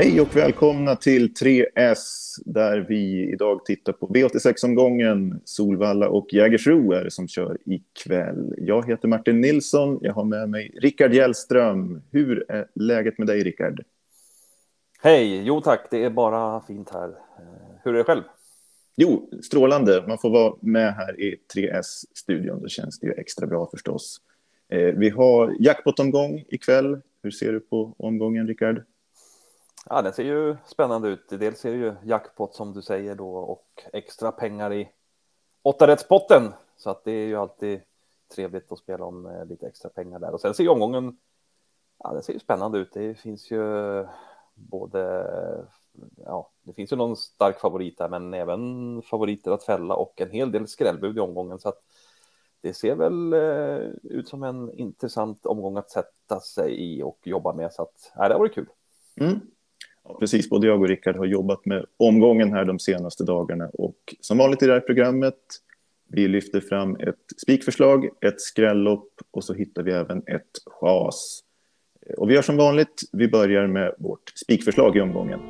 Hej och välkomna till 3S där vi idag tittar på V86-omgången. Solvalla och Jägersro är det som kör ikväll. Jag heter Martin Nilsson. Jag har med mig Rickard Hjellström. Hur är läget med dig, Rickard? Hej! Jo tack, det är bara fint här. Eh, hur är det själv? Jo, strålande. Man får vara med här i 3S-studion. Då känns det ju extra bra förstås. Eh, vi har jackpot-omgång ikväll. Hur ser du på omgången, Rickard? Ja, den ser ju spännande ut. Dels är det ju jackpot som du säger då och extra pengar i åttarättspotten. Så att det är ju alltid trevligt att spela om eh, lite extra pengar där. Och sen ser ju omgången, ja, den ser ju spännande ut. Det finns ju både, ja, det finns ju någon stark favorit där, men även favoriter att fälla och en hel del skrällbud i omgången. Så att det ser väl eh, ut som en intressant omgång att sätta sig i och jobba med. Så att, ja, det har varit kul. Mm. Ja, precis, både jag och Rickard har jobbat med omgången här de senaste dagarna och som vanligt i det här programmet vi lyfter fram ett spikförslag, ett skrällopp och så hittar vi även ett chas. Eh, och vi gör som vanligt, vi börjar med vårt spikförslag i omgången.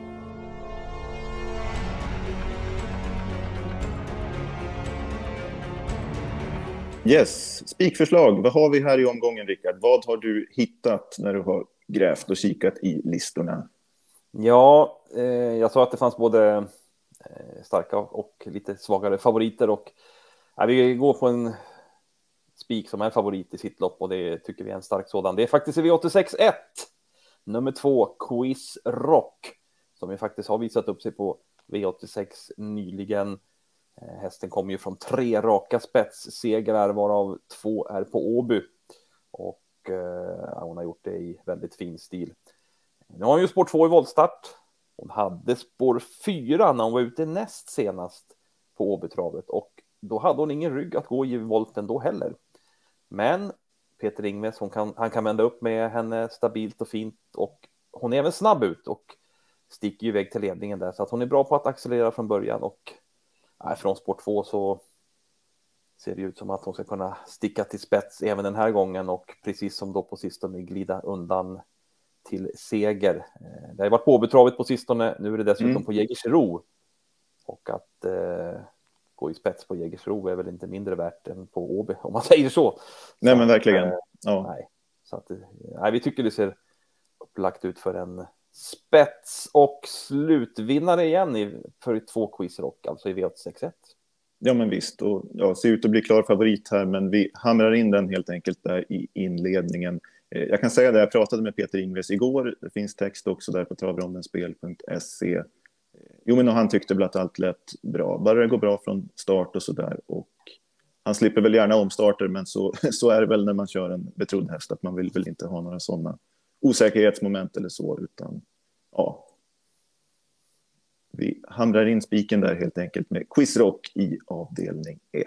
Yes, spikförslag. Vad har vi här i omgången, Rickard? Vad har du hittat när du har grävt och kikat i listorna? Ja, eh, jag sa att det fanns både eh, starka och lite svagare favoriter och eh, vi går på en spik som är favorit i sitt lopp och det tycker vi är en stark sådan. Det är faktiskt V86.1, nummer två, Quiz Rock, som ju faktiskt har visat upp sig på V86 nyligen. Eh, hästen kommer ju från tre raka spetssegrar varav två är på Åby och eh, hon har gjort det i väldigt fin stil. Nu har hon ju spår 2 i voltstart. Hon hade spår 4 när hon var ute näst senast på Åbytravet och då hade hon ingen rygg att gå i volten då heller. Men Peter Ingves, hon kan, han kan vända upp med henne stabilt och fint och hon är även snabb ut och sticker ju iväg till ledningen där så att hon är bra på att accelerera från början och nej, från spår 2 så ser det ut som att hon ska kunna sticka till spets även den här gången och precis som då på sistone glida undan till seger. Eh, det har varit påbetravet på sistone, nu är det dessutom mm. på Jägersro. Och att eh, gå i spets på Jägersro är väl inte mindre värt än på Åby, om man säger så. Nej, så men verkligen. Att, ja. nej, så att, nej, vi tycker det ser upplagt ut för en spets och slutvinnare igen i, för två quizrock, alltså i V861. Ja, men visst. Och, ja, ser ut att bli klar favorit här, men vi hamrar in den helt enkelt där i inledningen. Eh, jag kan säga det, jag pratade med Peter Ingves igår. Det finns text också där på travrondenspel.se. Eh, jo, men han tyckte väl att allt lät bra. Bara det går bra från start och så där. Och han slipper väl gärna omstarter, men så, så är det väl när man kör en betrodd häst, att man vill väl inte ha några sådana osäkerhetsmoment eller så, utan ja. Vi hamrar in spiken där helt enkelt med Quizrock i avdelning 1.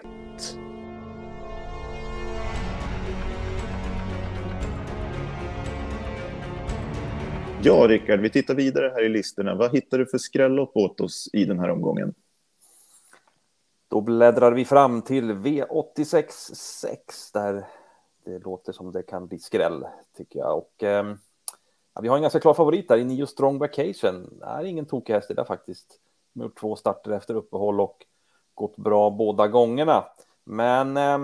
Ja, Rickard, vi tittar vidare här i listorna. Vad hittar du för skrällopp åt oss i den här omgången? Då bläddrar vi fram till V86.6 där det låter som det kan bli skräll, tycker jag. Och, eh, ja, vi har en ganska klar favorit där i Nio Strong Vacation. Det är ingen tokig häst i det faktiskt. De har gjort två starter efter uppehåll och gått bra båda gångerna. Men eh,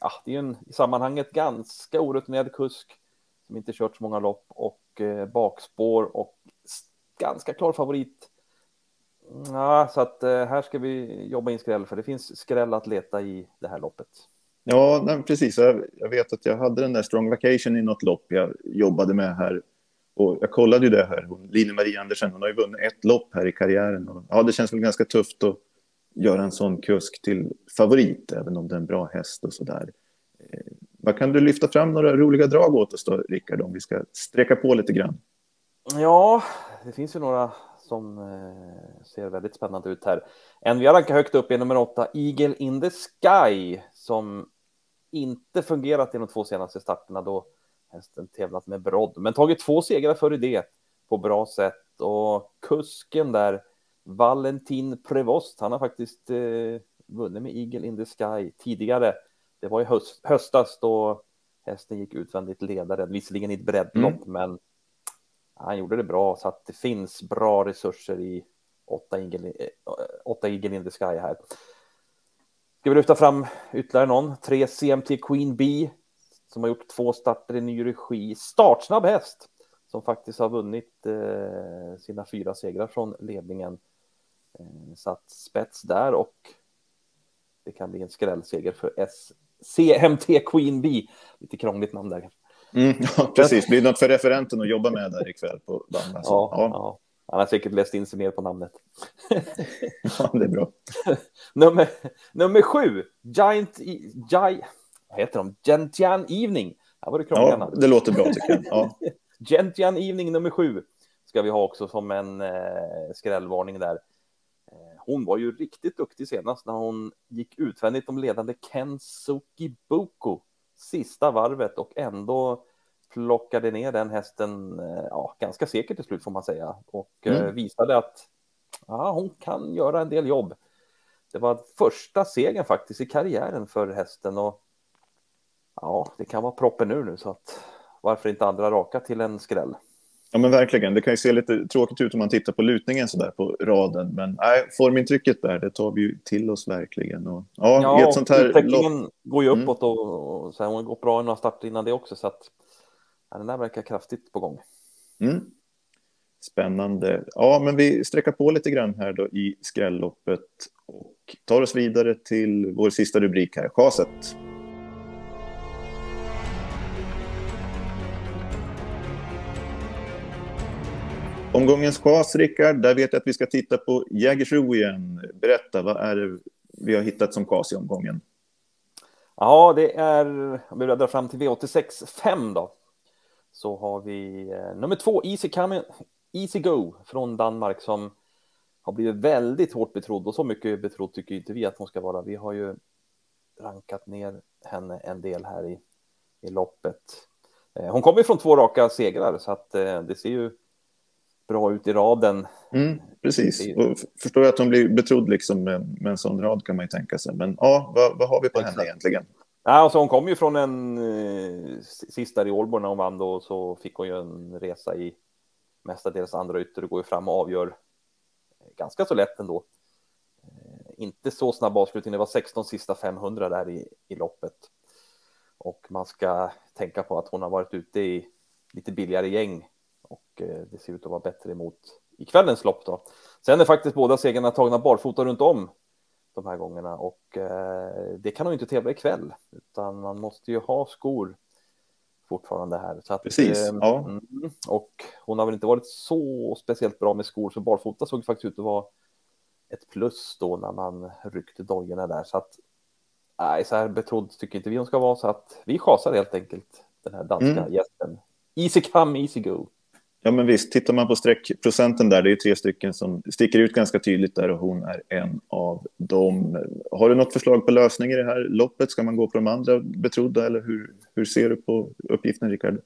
ja, det är ju en i sammanhanget ganska orutinerad kusk som inte kört så många lopp och Eh, bakspår och ganska klar favorit. Ja, så att eh, här ska vi jobba in skräll, för det finns skräll att leta i det här loppet. Ja, nej, precis. Jag, jag, vet att jag hade den där Strong Vacation i något lopp jag jobbade med här. Och jag kollade ju det här. Line Marie Andersen, hon har ju vunnit ett lopp här i karriären. Och, ja, det känns väl ganska tufft att göra en sån kusk till favorit, även om det är en bra häst och så där. Eh, vad kan du lyfta fram några roliga drag åt oss då, Rickard, om vi ska sträcka på lite grann? Ja, det finns ju några som eh, ser väldigt spännande ut här. En vi har rankat högt upp är nummer åtta, Eagle in the Sky, som inte fungerat i de två senaste starterna då hästen tävlat med brodd, men tagit två segrar före det på bra sätt. Och kusken där, Valentin Prevost, han har faktiskt eh, vunnit med Eagle in the Sky tidigare det var i höst, höstas då hästen gick utvändigt ledare, visserligen i ett breddlopp, mm. men han gjorde det bra så att det finns bra resurser i åtta Eagle, eh, åtta Eagle in the Sky här. Ska vi lyfta fram ytterligare någon? Tre CMT Queen Bee som har gjort två starter i ny regi. Startsnabb häst som faktiskt har vunnit eh, sina fyra segrar från ledningen. Eh, satt spets där och det kan bli en skrällseger för S CMT Queen Bee. Lite krångligt namn där. Mm, ja, precis. Blir det något för referenten att jobba med där ikväll på band? Alltså. Ja, ja. ja, Han har säkert läst in sig mer på namnet. ja, det är bra. nummer, nummer sju, Giant... Gi, vad heter de? Gentian Evening. Här var det ja, det låter bra tycker jag. Ja. Gentian Evening nummer sju ska vi ha också som en eh, skrällvarning där. Hon var ju riktigt duktig senast när hon gick utvändigt om ledande Kensuki Buko sista varvet och ändå plockade ner den hästen eh, ja, ganska säkert till slut får man säga och eh, mm. visade att ja, hon kan göra en del jobb. Det var första segern faktiskt i karriären för hästen och ja, det kan vara proppen ur nu så att varför inte andra raka till en skräll? Ja, men verkligen. Det kan ju se lite tråkigt ut om man tittar på lutningen så där på raden, men nej, formintrycket där, det tar vi ju till oss verkligen. Och, ja, ja, ett sånt här utvecklingen lopp... går ju mm. uppåt mm. och, och så här, hon går bra i några starter innan det också, så att ja, den där verkar kraftigt på gång. Mm. Spännande. Ja, men vi sträcker på lite grann här då i skrälloppet och tar oss vidare till vår sista rubrik här, chaset. Omgångens chas, Rickard, där vet jag att vi ska titta på Jägersro igen. Berätta, vad är det vi har hittat som chas i omgången? Ja, det är, om vi bläddrar fram till V86 5 då, så har vi eh, nummer två, Easy, Come, Easy Go från Danmark som har blivit väldigt hårt betrodd och så mycket betrodd tycker inte vi att hon ska vara. Vi har ju rankat ner henne en del här i, i loppet. Eh, hon kommer ju från två raka segrar så att eh, det ser ju bra ut i raden. Mm, precis, och förstår jag att hon blir betrodd liksom med, med en sån rad kan man ju tänka sig. Men ja, vad, vad har vi på Exakt. henne egentligen? Ja, alltså hon kom ju från en eh, sista i Ålborg när hon vann då, så fick hon ju en resa i mestadels andra ytter och går ju fram och avgör ganska så lätt ändå. Eh, inte så snabb avslutning, det var 16 sista 500 där i, i loppet. Och man ska tänka på att hon har varit ute i lite billigare gäng och eh, det ser ut att vara bättre emot i kvällens lopp då. Sen är faktiskt båda segrarna tagna barfota runt om de här gångerna och eh, det kan hon inte tävla ikväll utan man måste ju ha skor fortfarande här. Att, Precis, eh, ja. Mm, och hon har väl inte varit så speciellt bra med skor så barfota såg faktiskt ut att vara ett plus då när man ryckte dojorna där så att nej, så här betrodd tycker inte vi hon ska vara så att vi chasar helt enkelt den här danska mm. gästen. Easy come, easy go. Ja, men visst. Tittar man på streckprocenten där, det är tre stycken som sticker ut ganska tydligt där och hon är en av dem. Har du något förslag på lösning i det här loppet? Ska man gå på de andra betrodda eller hur, hur ser du på uppgiften, Rickard?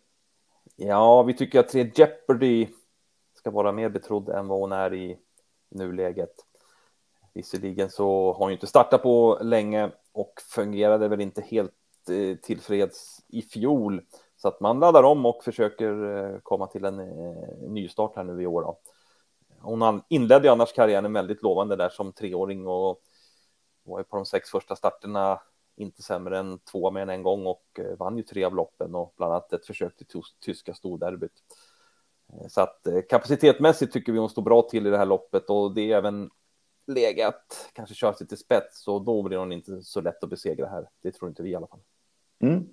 Ja, vi tycker att tre Jeopardy ska vara mer betrodd än vad hon är i nuläget. Visserligen så har hon ju inte startat på länge och fungerade väl inte helt eh, tillfreds i fjol. Så att man laddar om och försöker eh, komma till en eh, nystart här nu i år. Då. Hon inledde annars karriären väldigt lovande där som treåring och var ju på de sex första starterna inte sämre än två med en gång och eh, vann ju tre av loppen och bland annat ett försök till tyska storderbyt. Så att kapacitetmässigt tycker vi hon står bra till i det här loppet och det är även läge att kanske köra sig till spets och då blir hon inte så lätt att besegra här. Det tror inte vi i alla fall. Mm.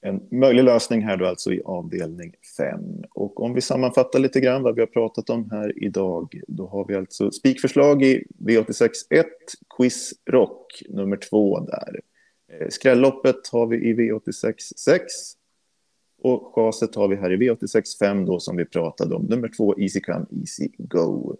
En möjlig lösning här då alltså i avdelning 5. Och om vi sammanfattar lite grann vad vi har pratat om här idag, då har vi alltså spikförslag i V86 1, Quiz Rock nummer 2 där. Eh, Skrälloppet har vi i V86 6 och chaset har vi här i V86 5 då som vi pratade om, nummer 2 Easy Come Easy Go.